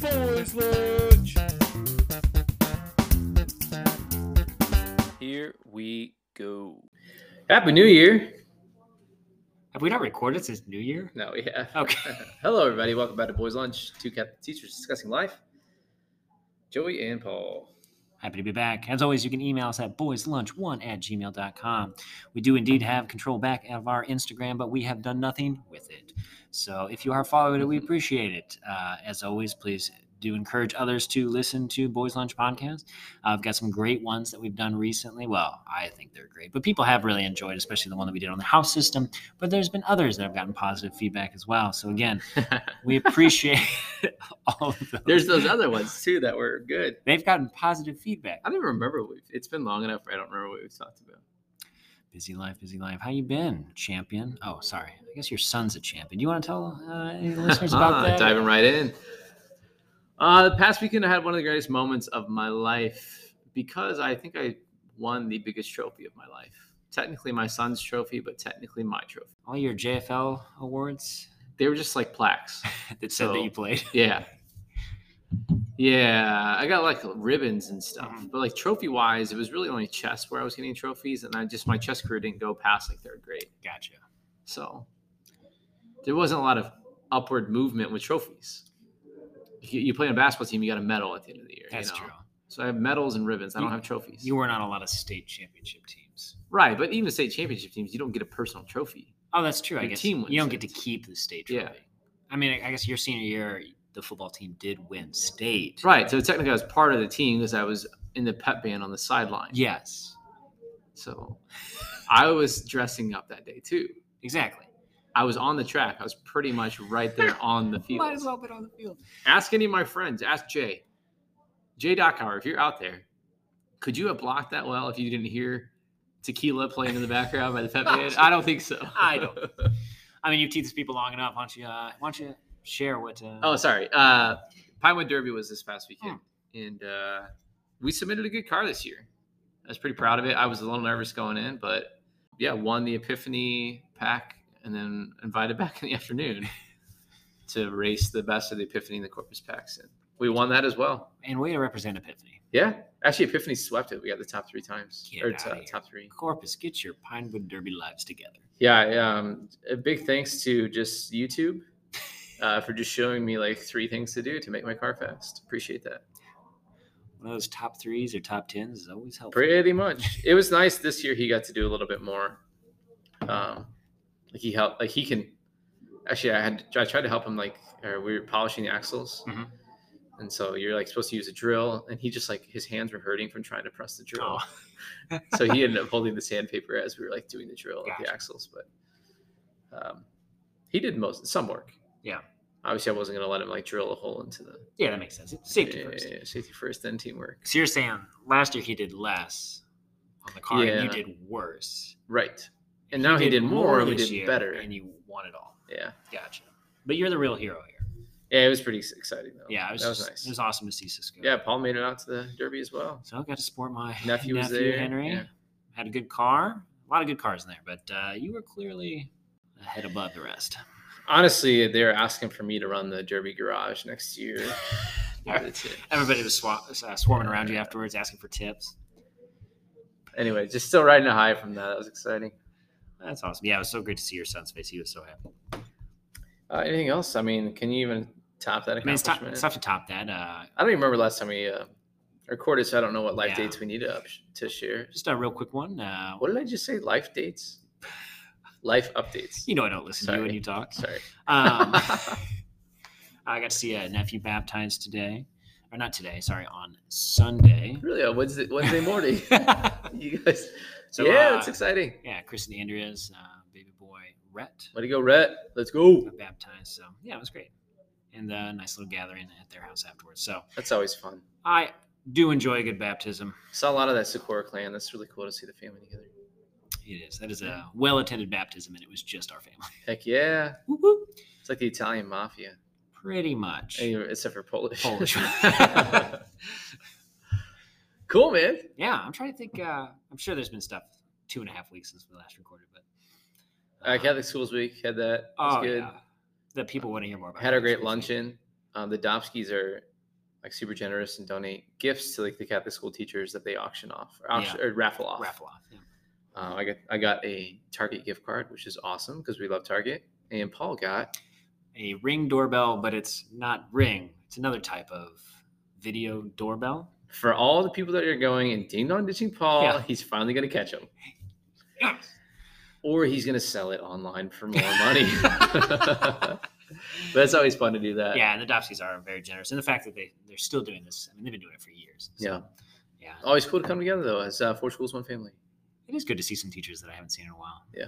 Boys lunch. Here we go. Happy New Year. Have we not recorded since New Year? No, we have. Okay. Hello, everybody. Welcome back to Boys Lunch. Two Catholic teachers discussing life. Joey and Paul. Happy to be back. As always, you can email us at boyslunch1 at gmail.com. We do indeed have control back of our Instagram, but we have done nothing with it. So if you are following it, we appreciate it. Uh, as always, please do encourage others to listen to Boys Lunch podcast. Uh, I've got some great ones that we've done recently. Well, I think they're great, but people have really enjoyed, especially the one that we did on the house system. But there's been others that have gotten positive feedback as well. So again, we appreciate all of those. There's those other ones too that were good. They've gotten positive feedback. I don't even remember. What we've, it's been long enough. I don't remember what we've talked about. Busy life, busy life. How you been, champion? Oh, sorry. I guess your son's a champion. Do you want to tell uh, any listeners about Ah, that? Diving right in. Uh, the past weekend, I had one of the greatest moments of my life because I think I won the biggest trophy of my life. Technically, my son's trophy, but technically my trophy. All your JFL awards They were just like plaques. that said that you played. Yeah. Yeah, I got like ribbons and stuff, Mhm. but like trophy wise, it was really only chess where I was getting trophies, and I just my chess career didn't go past like third grade, Gotcha. so there wasn't a lot of upward movement with trophies. You, you play on a basketball team, you got a medal at the end of the year. you That's know? true. So I have medals and ribbons. I don't have trophies. You weren't on a lot of state championship teams. right, but even state championship teams, you don't get a personal trophy. Oh, that's true. I guess team you don't get to keep the state trophy. Yeah. I mean, I- I guess your senior year, the football team did win state. Right, so technically I was part of the team because I was in the pep band on the sideline. Yes, So I was dressing up that day too. exactly. I was on the track. I was pretty much right there on the field. Might as well been on the field. Ask any of my friends. Ask Jay. Jay Dockhauer, if you're out there, could you have blocked that well if you didn't hear tequila playing in the background by the pep band? I don't think so. I don't. I mean, you've teased people long enough. Why don't you? Uh, why don't you share what? Uh, oh, sorry. Uh, Pinewood Derby was this past weekend, and uh, we submitted a good car this year. I was pretty proud of it. I was a little nervous going in, but yeah, won the Epiphany pack and then invited back in the afternoon to race the best of the Epiphany and the Corpus packs. And we won that as well. and way to represent Epiphany. Yeah, actually, Epiphany swept it. We got the top three times, Get or to- here. top three. Corpus, get your Pinewood Derby lives together. Yeah, um, a big thanks to just YouTube uh, for just showing me like three things to do to make my car fast. Appreciate that. One of those top threes or top tens is always helpful. Pretty much. It was nice this year. He got to do a little bit more. Um, like he helped. Like he can. Actually, I had I tried to help him. Like, or we were polishing the axles, Mhm. and so you're like supposed to use a drill, and he just like his hands were hurting from trying to press the drill. Oh. so he ended up holding the sandpaper as we were like doing the drill of the axles. But um, he did most some work. Yeah. Obviously, I wasn't going to let him like drill a hole into the Yeah, that makes sense. Safety Yeah, first. yeah, yeah, safety first, then teamwork. So you're saying last year he did less on the car, and you did worse. Right. And now he, did more, and we this did year, better. and you won it all. Yeah. Gotcha. But you're the real hero here. Yeah, it was pretty exciting though. Yeah, it was, that was just- nice. It was awesome to see Cisco. yeah, Paul made it out to the Derby as well. So I got to support my Nephew nephew, was there, Henry. yeah. Had a good car. A lot of good cars in there, but uh, you were clearly ahead above the rest. Honestly, they're asking for me to run the Derby garage next year. Everybody was swa- uh, swarming around you afterwards, asking for tips. Anyway, just still riding a high from that. That was exciting. That's awesome. Yeah, it was so great to see your son's face. He was so happy. Uh, anything else? I mean, can you even top that I mean, it's tough, it's tough to top that. Uh, I don't even remember last time we uh, recorded, so I don't know what life Yeah. dates we need to, to share. just a real quick one. Uh, What did I just say? Life dates? Life updates. you know, I don't listen to you when you talk. Sorry. Um, I got to see a nephew baptized today, or not today. Sorry, on Sunday. really, on Wednesday, Wednesday morning. you guys. So, yeah, uh, that's exciting. yeah, Chris and Andrea's uh, baby boy Rhett Way to go, Rhett. Let's go. baptized. So yeah, it was great, and a nice little gathering at their house afterwards. So That's always fun. I do enjoy a good baptism. Saw a lot of that Sikora clan. That's really cool to see the family together. It is. That is a well attended baptism, and it was just our family. Heck yeah. Whoop, whoop. It's like the Italian mafia, Pretty much. Except for Polish. Polish. cool, man. Yeah, I'm trying to think. Uh, I'm sure there's been stuff two and a half weeks since we last recorded, but Uh, Catholic Schools Week had that. It was oh good. yeah, that people want to hear more about. Had a great luncheon. Um, the Domskis are like super generous and donate gifts to like the Catholic school teachers that they auction off or, auction, or raffle off. Raffle off. Yeah. Uh, I got I got a Target gift card, which is awesome because we love Target. And Paul got A ring doorbell, but it's not ring. It's another type of video doorbell. For all the people that are going and ding dong ditching Paul. Yeah. He's finally gonna catch him, Yes. or he's gonna sell it online for more money. but it's always fun to do that. Yeah, and the Dopsies are very generous, and the fact that they they're still doing this. I mean, they've been doing it for years. So, Yeah. yeah. Always cool to come together though as uh, four schools, one family. It is good to see some teachers that I haven't seen in a while. Yeah.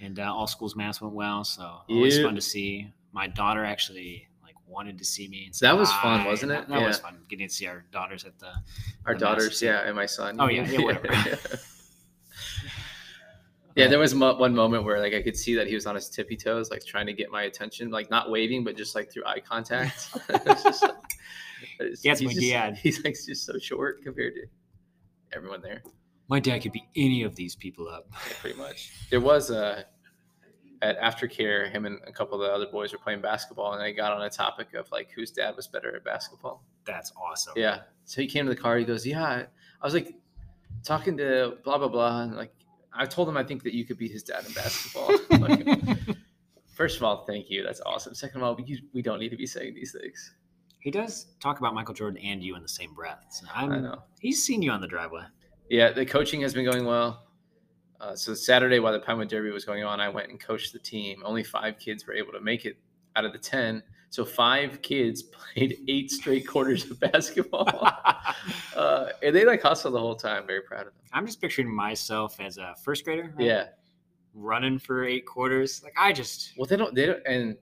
And uh, all schools mass went well, so always fun to see. My daughter actually wanted to see me. And That was fun, wasn't it? That, that was fun getting to see our daughters at the. Our The daughters, yeah, and my son. Oh, yeah, yeah, whatever. Yeah, there uh, was mo- one moment where like I could see that he was on his tippy toes, like trying to get my attention, like not waving, but just like through eye contact. Just, like- it's- he's my just- dad. He's like just so short compared to everyone there. My dad could beat any of these people up. Yeah, pretty much. There was a at aftercare. Him and a couple of the other boys were playing basketball, and they got on a topic of like whose dad was better at basketball. That's awesome. Yeah. So he came to the car. He goes, "Yeah." I was like talking to blah blah blah, and like I told him I think that you could beat his dad in basketball. Like, first of all, thank you. That's awesome. Second of all, we, we don't need to be saying these things. he does talk about Michael Jordan and you in the same breath. So I'm, I know. He's seen you on the driveway. Yeah, the coaching has been going well. Uh, so Saturday, while the Pinewood Derby was going on, I went and coached the team. Only five kids were able to make it out of the ten. So five kids played eight straight quarters of basketball, uh, and they like hustled the whole time. Very proud of them. I'm just picturing myself as a first grader. right? Yeah. Running for eight quarters. Like I just Well, they don't. They don't, and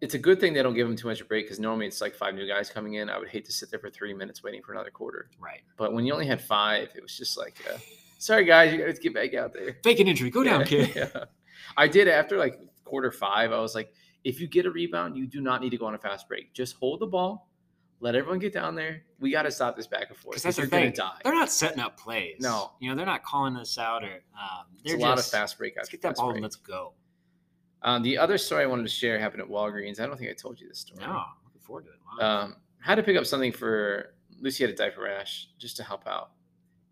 it's a good thing they don't give them too much of a break because normally it's like five new guys coming in. I would hate to sit there for three minutes waiting for another quarter. right. But when you only had five, it was just like, uh, sorry guys, you got to get back out there. Fake an injury. Go down, kid. yeah. I did after like quarter five. I was like, if you get a rebound, you do not need to go on a fast break. Just hold the ball, let everyone get down there. We got to stop this back and forth. Because that's the thing. die. They're not setting up plays. No. You know, they're not calling this out or um, they're a lot of fast break Let's get that ball break. and let's go. Um, the other story I wanted to share happened at Walgreens. I don't think I told you this story. No, looking forward to it. Wow. um, had to pick up something for Lucy had a diaper rash just to help out,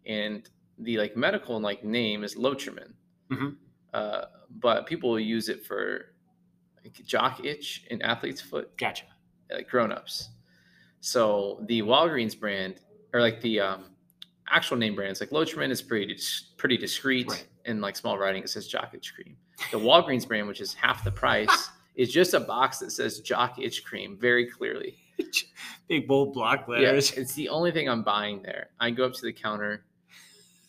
and the like medical and like name is Lotrimin, Mhm. uh, but people will use it for like, jock itch and athlete's foot, gotcha. like grown-ups. So the Walgreens brand or like the um, actual name brands like Lotrimin is pretty pretty discreet Right. in like small writing. It says jock itch cream. The Walgreens brand, which is half the price, is just a box that says jock itch cream very clearly. Big bold block Yeah, letters. it's the only thing I'm buying there. I go up to the counter.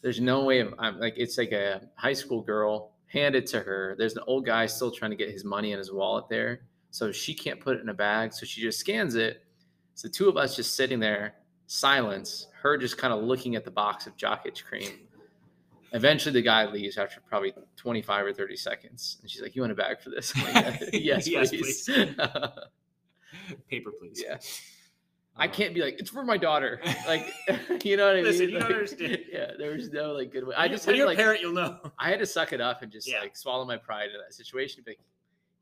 There's no way of I'm like it's like a high school girl. handed to her. There's an old guy still trying to get his money in his wallet there, so she can't put it in a bag. So she just scans it. So two of us just sitting there, silence. Her just kind of looking at the box of jock itch cream. Eventually, the guy leaves after probably 25 or 30 seconds, and she's like, "You want a bag for this?" Like, yes, Yes, please. Paper, please. yeah. I Uh, can't be like, it's for my daughter. Like, you know what I Listen, mean? you don't Like, understand. Yeah, there was no like good way. I just when had to, you're like, a parent, you'll know. I had to suck it up and just Yeah. like swallow my pride in that situation. Be like,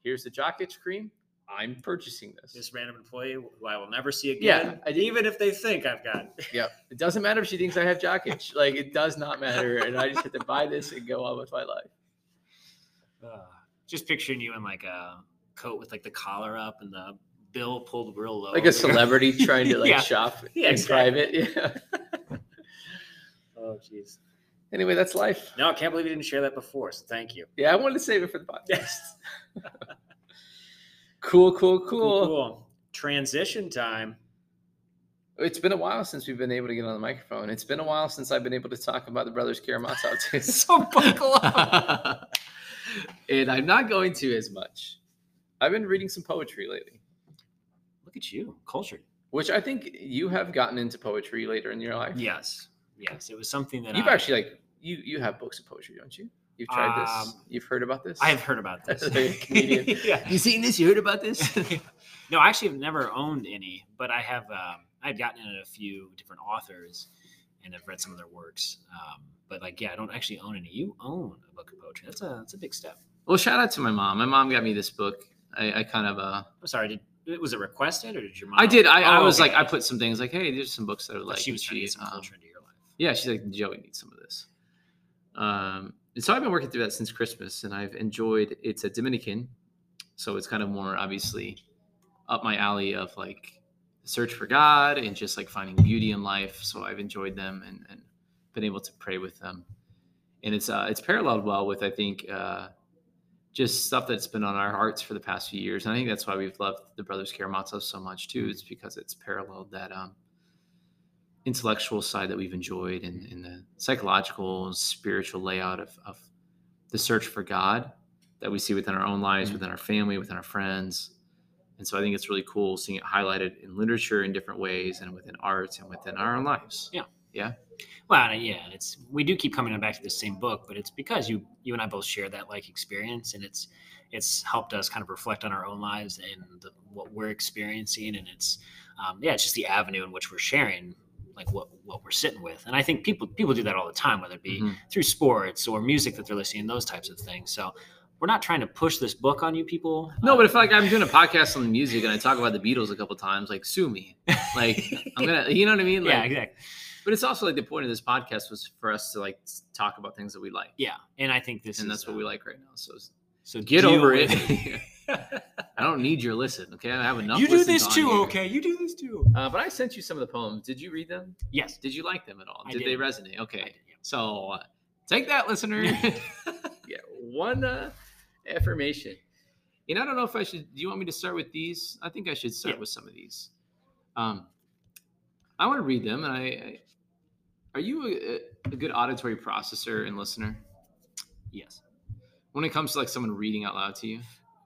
here's the jock itch cream. I'm purchasing this. This random employee who I will never see Yeah, again, I did- even if they think I've got. yeah, it doesn't matter if she thinks I have jock itch. like, it does not matter. And I just have to buy this and go on with my life. Uh, just picturing you in like a coat with like the collar up and the bill pulled real low. Like a celebrity trying to like Yeah. shop Yeah, in exactly. private. Yeah. Oh, jeez. Anyway, that's life. No, I can't believe you didn't share that before. So thank you. Yeah, I wanted to save it for the podcast. cool, cool, cool. cool. Transition time. It's been a while since we've been able to get on the microphone. It's been a while since I've been able to talk about the Brothers Karamazov. So buckle up. and I'm not going to as much. I've been reading some poetry lately, Look at you, cultured. which I think you have gotten into poetry later in your life. Yes, yes. It was something that You've I, actually like you you have books of poetry, don't you? You've tried this. Um, You've heard about this. I have heard about this. As a comedian. yeah. You seen this? You heard about this? no, I actually have never owned any, but I have. Um, I've gotten in a few different authors, and I've read some of their works. Um, but like, yeah, I don't actually own any. You own a book of poetry. That's a that's a big step. well, shout out to my mom. My mom got me this book. I, I kind of uh I'm sorry. Did was it requested or did your mom? I did. I, I Oh, was okay. like I put some things like, hey, there's some books that are Like she was trying to get some um, culture into your life. Yeah, she's like, Joey needs some of this. Um, and so I've been working through that since Christmas, and I've enjoyed. It's a Dominican, so it's kind of more obviously up my alley of like search for God and just like finding beauty in life. So I've enjoyed them and, and been able to pray with them, and it's uh, it's paralleled well with I think uh, just stuff that's been on our hearts for the past few years, and I think that's why we've loved the Brothers Karamazov so much too. It's because it's paralleled that. Um, intellectual side that we've enjoyed and, and the psychological and spiritual layout of, of the search for God that we see within our own lives, Mhm. within our family, within our friends. And so I think it's really cool seeing it highlighted in literature in different ways and within art and within our own lives. Yeah. Well, yeah, it's we do keep coming back to the same book, but it's because you you and I both share that like experience, and it's it's helped us kind of reflect on our own lives and the, what we're experiencing, and it's um, yeah, it's just the avenue in which we're sharing like what what we're sitting with, and I think people people do that all the time, whether it be Mhm. through sports or music that they're listening, those types of things. So we're not trying to push this book on you people. No, but if like I'm doing a podcast on music and I talk about the Beatles a couple times, like sue me. Like I'm gonna, you know what I mean? Like, yeah, exactly. But it's also like the point of this podcast was for us to like talk about things that we like, Yeah, and I think this and is that's what uh, we like right now. So So get over with it. I don't need your listen. Okay, I have enough. you do this too, here. okay? You do this too. Uh, but I sent you some of the poems. Did you read them? Yes. Did you like them at all? Did, did. they resonate? Okay, did, yeah. so uh, take that, listener. yeah, one uh, affirmation. And I don't know if I should. Do you want me to start with these? I think I should start Yeah. with some of these. Um, I want to read them, and I. I are you a, a good auditory processor and listener? Yes. When it comes to like someone reading out loud to you,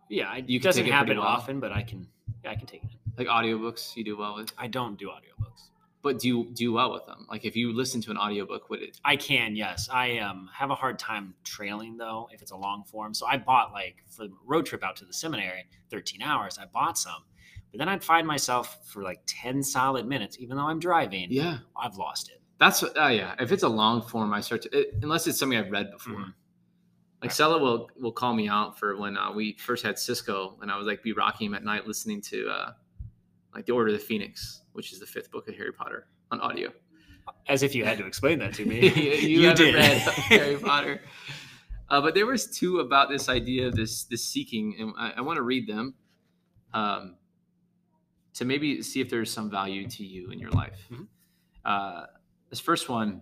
Yeah, I, You it can doesn't take it pretty happen well. often, but I can. I can take it. like audiobooks, you do well with. I don't do audiobooks. But do you do well with them? Like if you listen to an audiobook, would it? I can, yes. I um, have a hard time trailing though if it's a long form. So I bought like for the road trip out to the seminary, 13 hours. I bought some, but then I'd find myself for like 10 solid minutes, even though I'm driving. Yeah. I've lost it. That's oh yeah. If it's a long form, I start to it, unless it's something I've read before. Mhm. Like Sella will will call me out for when uh, we first had Cisco, and I was like be rocking him at night listening to uh, like the Order of the Phoenix, which is the fifth book of Harry Potter on audio. As if you had to explain that to me. you, haven't read Harry Potter. Uh, but there was two about this idea of this this seeking, and I, I want to read them um, to maybe see if there's some value to you in your life. Mhm. Uh, this first one,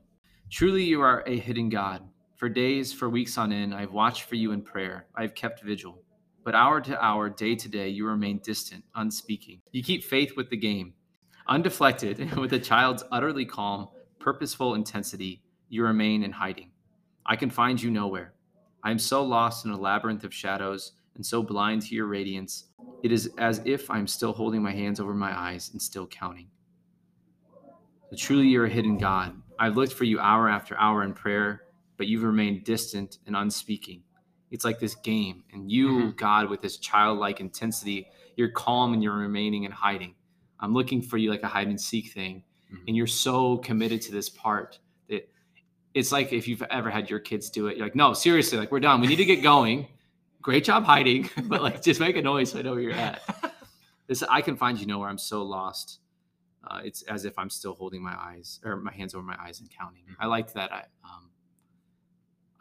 truly you are a hidden God. For days, for weeks on end, I've watched for you in prayer. I've kept vigil. But hour to hour, day to day, you remain distant, unspeaking. You keep faith with the game. Undeflected, with a child's utterly calm, purposeful intensity, you remain in hiding. I can find you nowhere. I am so lost in a labyrinth of shadows and so blind to your radiance, it is as if I'm still holding my hands over my eyes and still counting. So truly, you're a hidden God. I've looked for you hour after hour in prayer, but you've remained distant and unspeaking. It's like this game, and you, Mhm. God, with this childlike intensity, you're calm and you're remaining in hiding. I'm looking for you like a hide and seek thing, Mhm. and you're so committed to this part that it's like if you've ever had your kids do it, you're like, no, seriously, like we're done. We need to get going. Great job hiding, but like just make a noise so I know where you're at. This I can find you nowhere. I'm so lost. Uh, it's as if I'm still holding my eyes or my hands over my eyes and counting. I liked that um,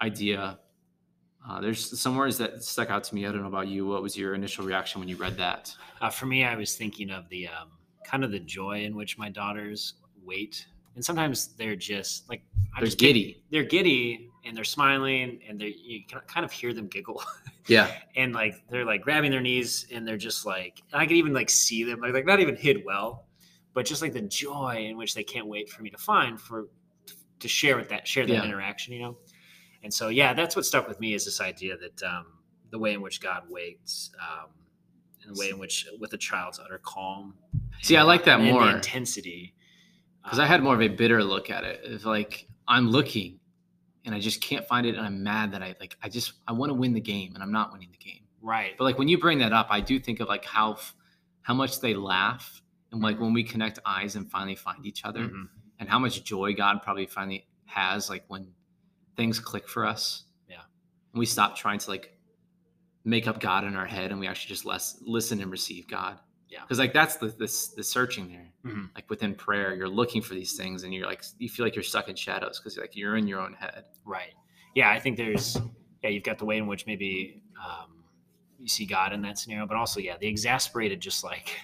idea. Uh, there's some words that stuck out to me. I don't know about you. What was your initial reaction when you read that? Uh, for me, I was thinking of the um, kind of the joy in which my daughters wait, and sometimes they're just like I They're just giddy. they're giddy and they're smiling, and they you can kind of hear them giggle, Yeah. and like they're like grabbing their knees, and they're just like, and I can even like see them like like not even hid well, but just like the joy in which they can't wait for me to find for to share with that share that Yeah. interaction, you know. And so yeah, that's what stuck with me is this idea that um, the way in which God waits. Um, and the way in which, with a child's utter calm, See, I like that and the more. intensity. because I had more of a bitter look at it. It's like I'm looking, and I just can't find it, and I'm mad that I like. I just I want to win the game, and I'm not winning the game. right. But like when you bring that up, I do think of like how how much they laugh, and like when we connect eyes and finally find each other, Mhm. and how much joy God probably finally has, like when things click for us. Yeah. and we stop trying to like make up God in our head and we actually just less listen and receive God. Yeah. Because like that's the, the the searching there. Mhm. Like within prayer, you're looking for these things and you're like you feel like you're stuck in shadows because like you're in your own head. Right. Yeah, I think there's yeah, you've got the way in which maybe um, you see God in that scenario, but also yeah, the exasperated, just like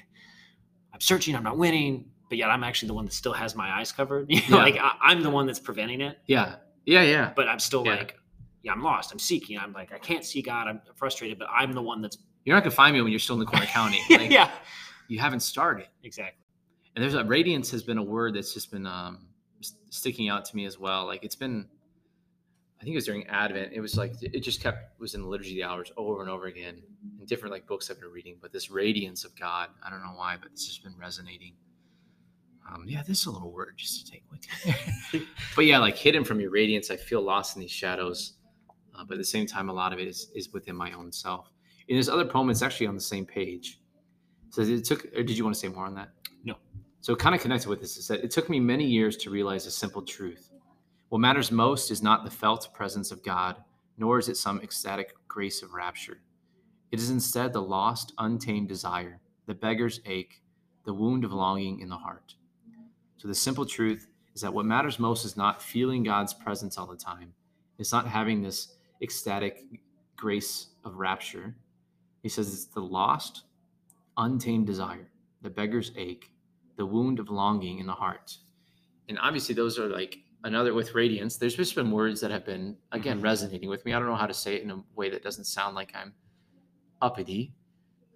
I'm searching, I'm not winning, but yet I'm actually the one that still has my eyes covered. You know, Yeah. like I, I'm the one that's preventing it, Yeah. Yeah. Yeah. but I'm still Yeah. like, yeah, I'm lost. I'm seeking. I'm like, I can't see God. I'm frustrated, but I'm the one that's You're not gonna find me when you're still in the corner county. Like, yeah, You haven't started. exactly. And there's a radiance has been a word that's just been um, sticking out to me as well. Like it's been, I think it was during Advent. It was like it just kept was in the liturgy of the hours over and over again in different like books I've been reading. But this radiance of God, I don't know why, but this has been resonating. Um, yeah, this is a little word just to take with but yeah, like hidden from your radiance, I feel lost in these shadows. Uh, but at the same time, a lot of it is is within my own self. In this other poem, it's actually on the same page. So it took. Or did you want to say more on that? No. So it kind of connected with this. It said, It took me many years to realize a simple truth. What matters most is not the felt presence of God, nor is it some ecstatic grace of rapture. It is instead the lost, untamed desire, the beggar's ache, the wound of longing in the heart. So the simple truth is that what matters most is not feeling God's presence all the time. It's not having this ecstatic grace of rapture. He says it's the lost, untamed desire, the beggar's ache, the wound of longing in the heart. And obviously, those are like another with radiance. There's just been words that have been, again, Mhm. resonating with me. I don't know how to say it in a way that doesn't sound like I'm uppity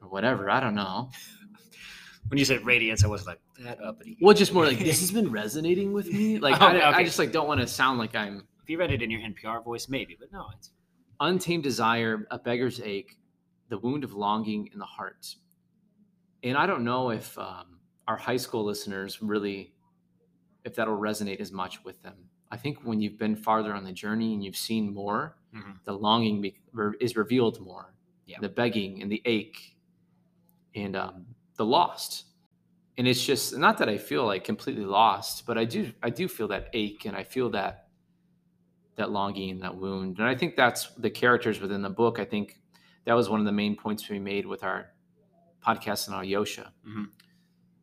or whatever. I don't know. When you said radiance, I was like that uppity. Well, just more like this has been resonating with me. Like, Oh, I, I just like don't want to sound like I'm If you read it in your NPR voice, maybe, but no, it's untamed desire, a beggar's ache, the wound of longing in the heart. And I don't know if um, our high school listeners really, if that'll resonate as much with them. I think when you've been farther on the journey and you've seen more, Mhm. the longing be, re- is revealed more. Yeah. The begging and the ache and um, the lost. And it's just not that I feel like completely lost, but I do I do feel that ache and I feel that that longing and that wound. And I think that's the characters within the book. I think that was one of the main points we made with our podcast on Alyosha. Mhm.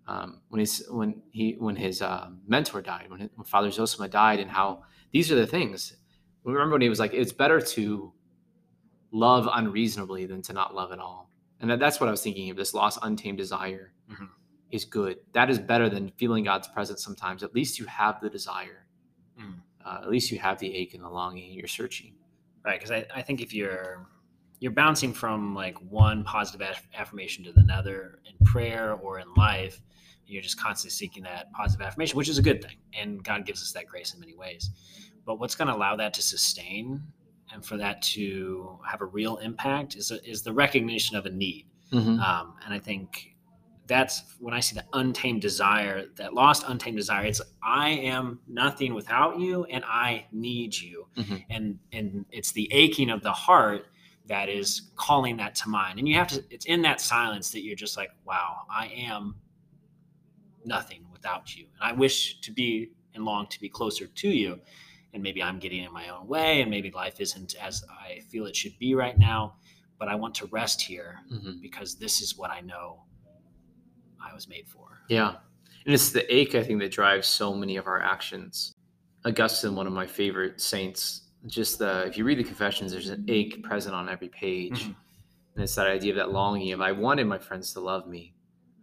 Um, when he's when he when his uh, mentor died, when, when Father Zosima died, and how these are the things. Remember when he was like, "It's better to love unreasonably than to not love at all," and that, that's what I was thinking of. This lost, untamed desire Mhm. is good. That is better than feeling God's presence. Sometimes, at least you have the desire. Mm. Uh, at least you have the ache and the longing. You're searching. right because I, I think if you're you're bouncing from like one positive aff- affirmation to another in prayer or in life you're just constantly seeking that positive affirmation which is a good thing and god gives us that grace in many ways but what's going to allow that to sustain and for that to have a real impact is, a, is the recognition of a need um, and I think that's when I see the untamed desire, that lost untamed desire. It's I am nothing without you, and I need you, Mhm. and and it's the aching of the heart that is calling that to mind. And you have to. It's in that silence that you're just like, wow, I am nothing without you, and I wish to be and long to be closer to you. And maybe I'm getting in my own way, and maybe life isn't as I feel it should be right now. But I want to rest here Mhm. because this is what I know I was made for. Yeah. And it's the ache, I think, that drives so many of our actions. Augustine, one of my favorite saints, just the, if you read the confessions, there's an ache present on every page. Mhm. And it's that idea of that longing of, I wanted my friends to love me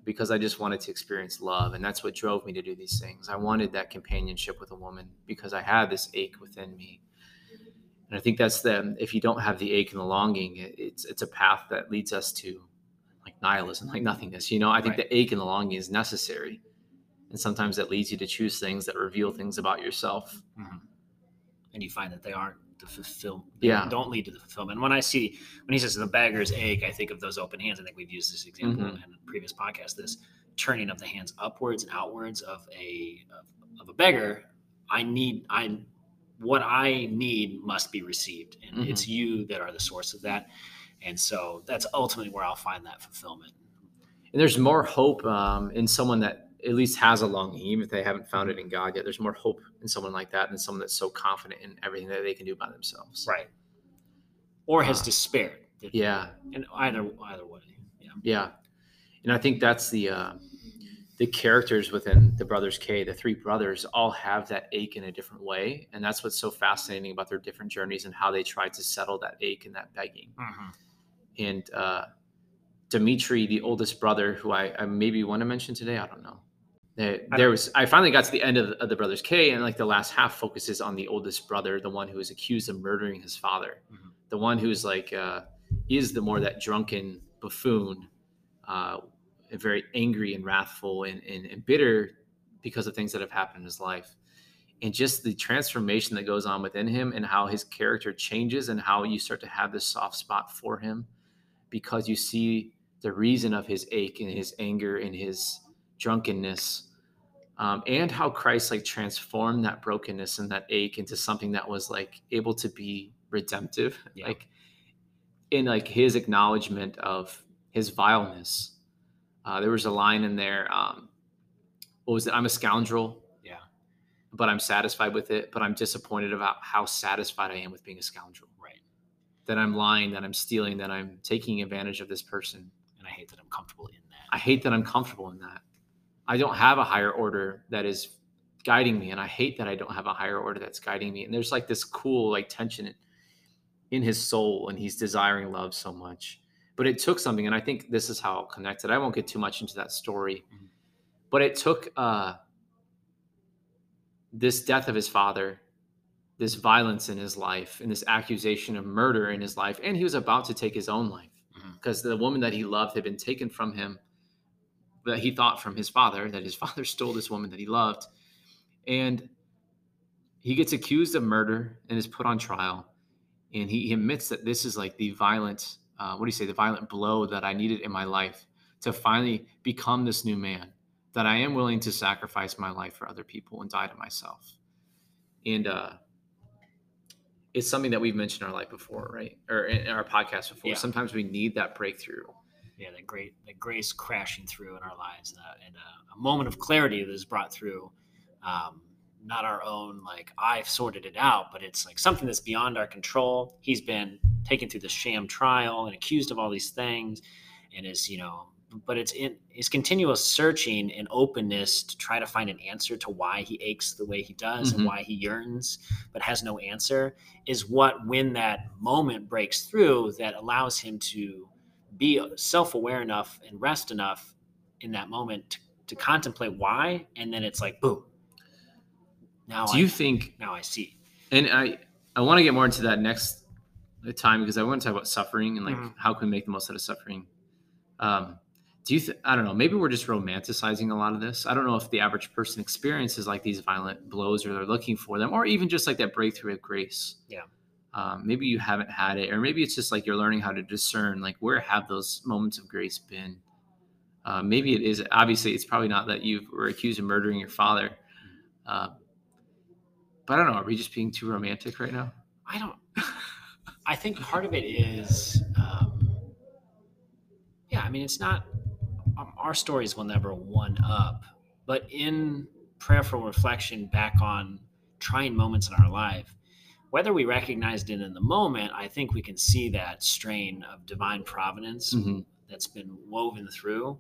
because I just wanted to experience love. And that's what drove me to do these things. I wanted that companionship with a woman because I had this ache within me. And I think that's the, if you don't have the ache and the longing, it- it's, it's a path that leads us to like nihilism, like nothingness. You know, I think Right. the ache and the longing is necessary. And sometimes that leads you to choose things that reveal things about yourself. And you find that they aren't the fulfill. they Yeah. Don't lead to the fulfillment. And when I see when he says the beggar's ache, I think of those open hands. I think we've used this example Mhm. in a previous podcast. This turning of the hands upwards and outwards of a of, of a beggar. I need I what I need must be received, and Mhm. it's you that are the source of that. And so that's ultimately where I'll find that fulfillment. And there's more hope um, in someone that at least has a longing, even if they haven't found it in God yet. There's more hope in someone like that than someone that's so confident in everything that they can do by themselves. Right. Or has Uh, despaired. Yeah, And either either way, yeah. yeah, and I think that's the uh, the characters within the Brothers K, the three brothers, all have that ache in a different way, and that's what's so fascinating about their different journeys and how they try to settle that ache and that begging. Mhm. And uh, Dimitri, the oldest brother, who I, I maybe want to mention today, I don't know. There, there was I finally got to the end of, of the Brothers K, and like the last half focuses on the oldest brother, the one who was accused of murdering his father, Mhm. the one who's like uh, is the more that drunken buffoon, uh, very angry and wrathful and, and, and bitter because of things that have happened in his life. And just the transformation that goes on within him and how his character changes and how you start to have this soft spot for him because you see the reason of his ache and his anger and his drunkenness um, and how christ like transformed that brokenness and that ache into something that was like able to be redemptive Yeah. like in like his acknowledgement of his vileness uh, there was a line in there um, what was it i'm a scoundrel Yeah. but i'm satisfied with it but i'm disappointed about how satisfied i am with being a scoundrel Right. that i'm lying that i'm stealing that i'm taking advantage of this person And I hate that I'm comfortable in that. I hate that I'm comfortable in that. I don't have a higher order that is guiding me, and I hate that I don't have a higher order that's guiding me. And there's like this cool like tension in, his soul, and he's desiring love so much. But it took something, and I think this is how it connected. I won't get too much into that story, Mhm. but it took uh, this death of his father, this violence in his life, and this accusation of murder in his life, and he was about to take his own life Mhm. because the woman that he loved had been taken from him that he thought from his father that his father stole this woman that he loved. And he gets accused of murder and is put on trial. And he, he admits that this is like the violent uh, what do you say the violent blow that i needed in my life to finally become this new man that i am willing to sacrifice my life for other people and die to myself. And uh it's something that we've mentioned in our life before right? Or in our podcast before. Yeah. sometimes we need that breakthrough yeah, that great, that grace crashing through in our lives, and, a, and a, a moment of clarity that is brought through. Um, not our own, like I've sorted it out, but it's like something that's beyond our control. He's been taken through the sham trial and accused of all these things, and is you know, but it's in his continuous searching and openness to try to find an answer to why he aches the way he does Mhm. and why he yearns but has no answer is what when that moment breaks through that allows him to be self-aware enough and rest enough in that moment to, to contemplate why and then it's like boom. Now do I, you think now i see. And i i want to get more into that next time because i want to talk about suffering and like Mhm. how can we make the most out of suffering. Um do you th- i don't know maybe we're just romanticizing a lot of this. I don't know if the average person experiences like these violent blows or they're looking for them or even just like that breakthrough of grace. Yeah. Um, maybe you haven't had it or maybe it's just like you're learning how to discern like where have those moments of grace been? Uh, maybe it is obviously it's probably not that you were accused of murdering your father. Uh, but i don't know are we just being too romantic right now? I don't i think part of it is um, yeah i mean it's not um, our stories will never one up but in prayerful reflection back on trying moments in our life whether we recognized it in the moment i think we can see that strain of divine providence Mhm. that's been woven through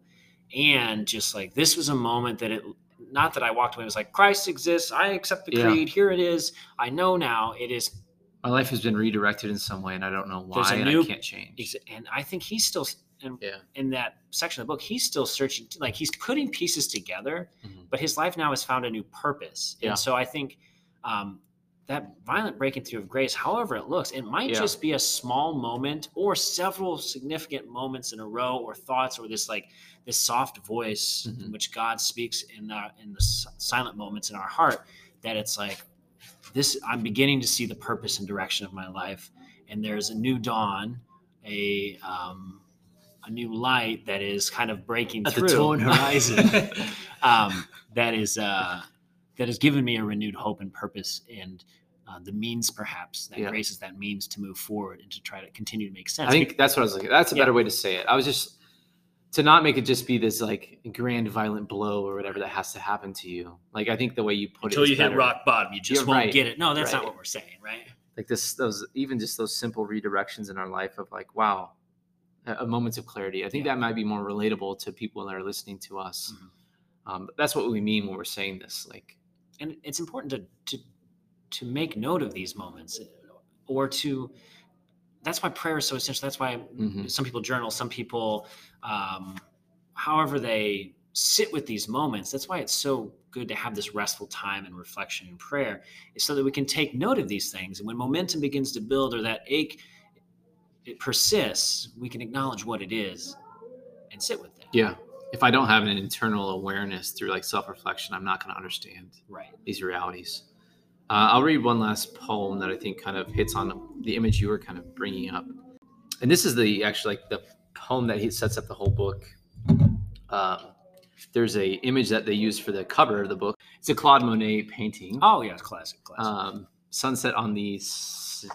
and just like this was a moment that it not that i walked away and was like christ exists i accept the Yeah. creed here it is i know now it is my life has been redirected in some way and i don't know why and new- i can't change and I think he's still in, Yeah. in that section of the book. He's still searching, like he's putting pieces together, Mhm. but his life now has found a new purpose. Yeah. And so I think um, that violent breaking through of grace, however it looks, it might Yeah. just be a small moment or several significant moments in a row, or thoughts, or this like this soft voice in Mhm. which God speaks in the in the silent moments in our heart. That it's like this. I'm beginning to see the purpose and direction of my life, and there's a new dawn a um, a new light that is kind of breaking At the through torn horizon. um, that is uh, that has given me a renewed hope and purpose and uh, the means perhaps that Yeah. grace is that means to move forward and to try to continue to make sense I think that's what I was looking. That's a Yeah. better way to say it. I was just to not make it just be this like grand violent blow or whatever that has to happen to you. Like I think the way you put it. until it is you hit better. rock bottom you just You're won't right. get it no that's not what we're saying right like this those even just those simple redirections in our life of like wow a, a moments of clarity i think Yeah. that might be more relatable to people that are listening to us Mhm. um, that's what we mean when we're saying this like and it's important to to to make note of these moments or to that's why prayer is so essential. That's why Mhm. some people journal some people um, however they sit with these moments that's why it's so good to have this restful time and reflection and prayer is so that we can take note of these things. And when momentum begins to build or that ache it persists we can acknowledge what it is and sit with it. Yeah if i don't have an internal awareness through like self-reflection i'm not going to understand right. these realities. Uh, i'll read one last poem that i think kind of hits on the image you were kind of bringing up. And this is the actually like the poem that he sets up the whole book. Um, there's a image that they use for the cover of the book. It's a claude monet painting. Oh yes classic classic. Um, sunset on the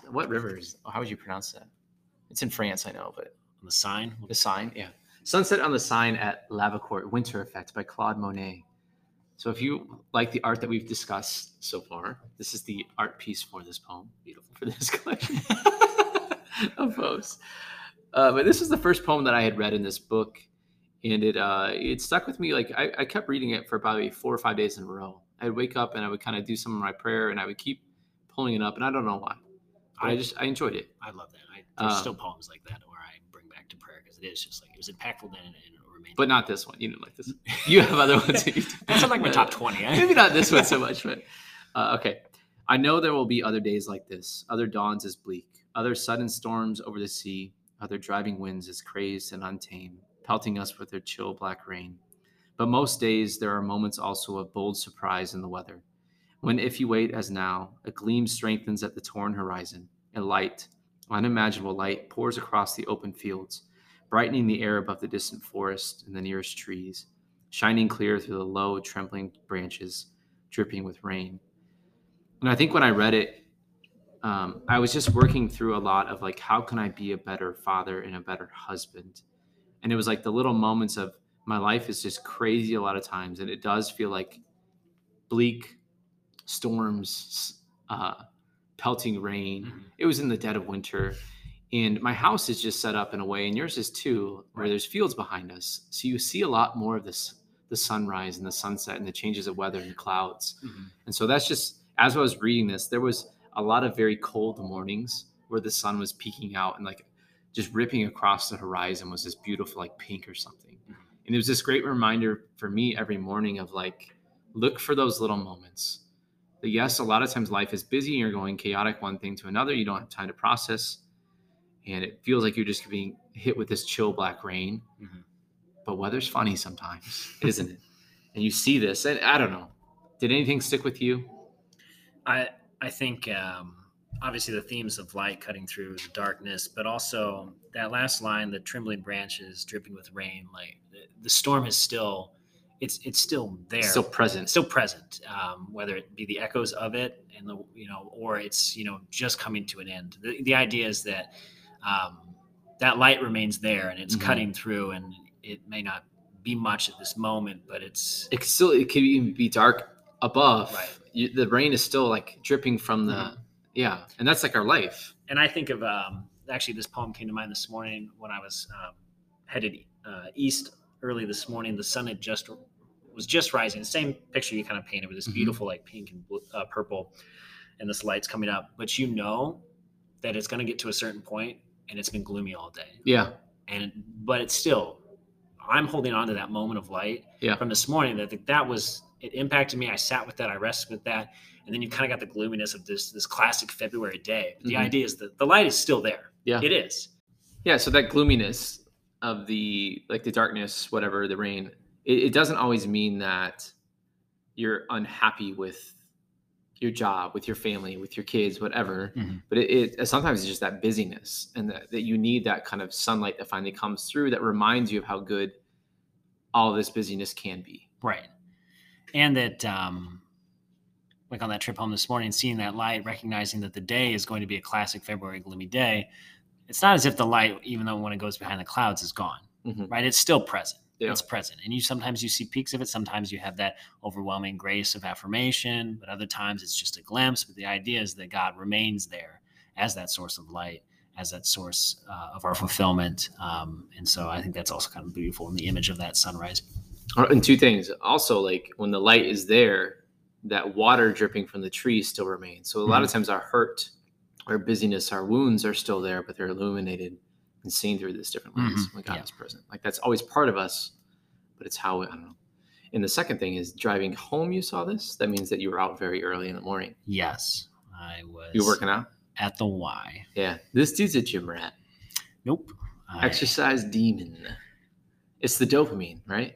what river is how would you pronounce that? It's in france i know but on the sign the sign, yeah. Sunset on the Sign at Lavacourt, Winter Effect by Claude Monet. So if you like the art that we've discussed so far, this is the art piece for this poem. Beautiful for this collection of poems. Uh, but this is the first poem that I had read in this book, and it uh, it stuck with me. Like I, I kept reading it for probably four or five days in a row. I'd wake up and I would kind of do some of my prayer, and I would keep pulling it up, and I don't know why, I- just I enjoyed it. I love that. I, there's Um, still poems like that where I bring back to prayer because it is just like it was impactful then and it remains. But not this one. You didn't like this. You have other ones. That that's in like my top twenty. eh? Maybe not this one so much, but uh, okay. I know there will be other days like this, other dawns as bleak, other sudden storms over the sea, other driving winds as crazed and untamed, pelting us with their chill black rain. But most days there are moments also of bold surprise in the weather, when if you wait as now, a gleam strengthens at the torn horizon, a light, unimaginable light, pours across the open fields, brightening the air above the distant forest and the nearest trees, shining clear through the low, trembling branches, dripping with rain. And I think when I read it, um, I was just working through a lot of like, how can I be a better father and a better husband? And it was like the little moments of my life is just crazy a lot of times, and it does feel like bleak storms, uh, pelting rain. Mhm. It was in the dead of winter, and my house is just set up in a way, and yours is too, where there's fields behind us, so you see a lot more of this, the sunrise and the sunset and the changes of weather and clouds. Mhm. And so that's just as I was reading this, there was a lot of very cold mornings where the sun was peeking out and like just ripping across the horizon was this beautiful like pink or something. Mhm. And it was this great reminder for me every morning of like look for those little moments. That yes, a lot of times life is busy and you're going chaotic one thing to another, you don't have time to process. And it feels like you're just being hit with this chill black rain. Mhm. But weather's funny sometimes, isn't it? And you see this, and I don't know. Did anything stick with you? I I think um, obviously the themes of light cutting through the darkness, but also that last line, the trembling branches dripping with rain. Like the, the storm is still, it's it's still there, Still present. Still present. Um, whether it be the echoes of it, and the you know, or it's you know just coming to an end. The the idea is that um, that light remains there and it's Mhm. cutting through, and it may not be much at this moment, but it's it could still it could even be dark above. Right. You, the rain is still like dripping from the Mhm. yeah, and that's like our life. and I think of um, actually this poem came to mind this morning when I was um, headed uh, east early this morning. The sun had just was just rising. The same picture you kind of painted with this Mhm. beautiful like pink and blue, uh, purple, and this light's coming up. But you know that it's going to get to a certain point, and it's been gloomy all day. Yeah, And but it's still, I'm holding on to that moment of light Yeah. from this morning. That that was it impacted me. I sat with that. I rested with that. And then you kind of got the gloominess of this this classic February day. The Mhm. idea is that the light is still there. Yeah. It is. yeah. So that gloominess of the like the darkness, whatever the rain, it, it doesn't always mean that you're unhappy with your job, with your family, with your kids, whatever. Mhm. But it, it sometimes it's just that busyness, and that, that you need that kind of sunlight that finally comes through that reminds you of how good all this busyness can be. Right. And that um like on that trip home this morning, seeing that light, recognizing that the day is going to be a classic February gloomy day, it's not as if the light, even though when it goes behind the clouds, is gone. Mhm. Right? It's still present. Yeah. It's present. And you sometimes you see peaks of it, sometimes you have that overwhelming grace of affirmation, but other times it's just a glimpse. But the idea is that God remains there. as that source of light, as that source uh, of our fulfillment. Um, and so I think that's also kind of beautiful in the image of that sunrise. Uh, And two things. Also, like when the light is there, that water dripping from the tree still remains. So a lot of times our hurt, our busyness, our wounds are still there, but they're illuminated and seen through this different lens Mhm. when God Yeah. is present. Like that's always part of us, but it's how I don't know. And the second thing is driving home. You saw this. That means that you were out very early in the morning. Yes, I was You were working out. at the Y. Yeah, this dude's a gym rat. Nope. I- Exercise demon. It's the dopamine, right?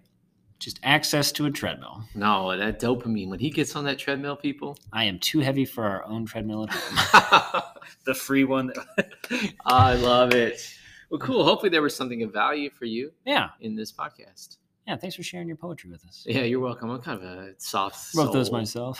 just access to a treadmill. No, that dopamine. When he gets on that treadmill, people. I am too heavy for our own treadmill at home. the free one. I love it. Well, cool. Hopefully, there was something of value for you yeah. in this podcast. Yeah. Thanks for sharing your poetry with us. Yeah, you're welcome. I'm kind of a soft. Wrote those myself.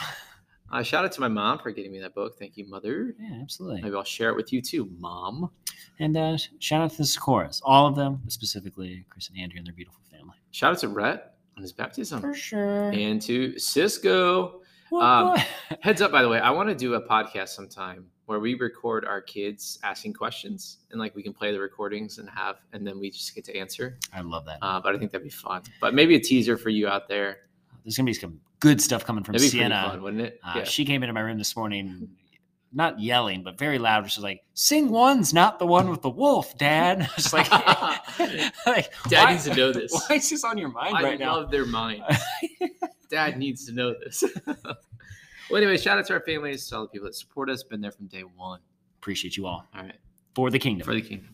Uh, shout out to my mom for getting me that book. Thank you, mother. Yeah, absolutely. Maybe I'll share it with you too, mom. And uh, shout out to the Sikoras, all of them, specifically Chris and Andrew and their beautiful family. Shout out to Rhett on his baptism For sure. and to Cisco. What, um. Heads up, by the way, I want to do a podcast sometime where we record our kids asking questions and like we can play the recordings and have, and then we just get to answer. I love that. Uh, but I think that'd be fun. But maybe a teaser for you out there. There's gonna be some good stuff coming from That'd be Sienna. fun, wouldn't it? Uh, She came into my room this morning, not yelling, but very loud. She's like, "Sing one's not the one with the wolf, Dad." It's like, like Dad why- needs to know this. Why is this on your mind I right now? I love their mind. Dad needs to know this. well, anyway, shout out to our families, to all the people that support us, been there from day one. Appreciate you all All right, for the kingdom. for the kingdom.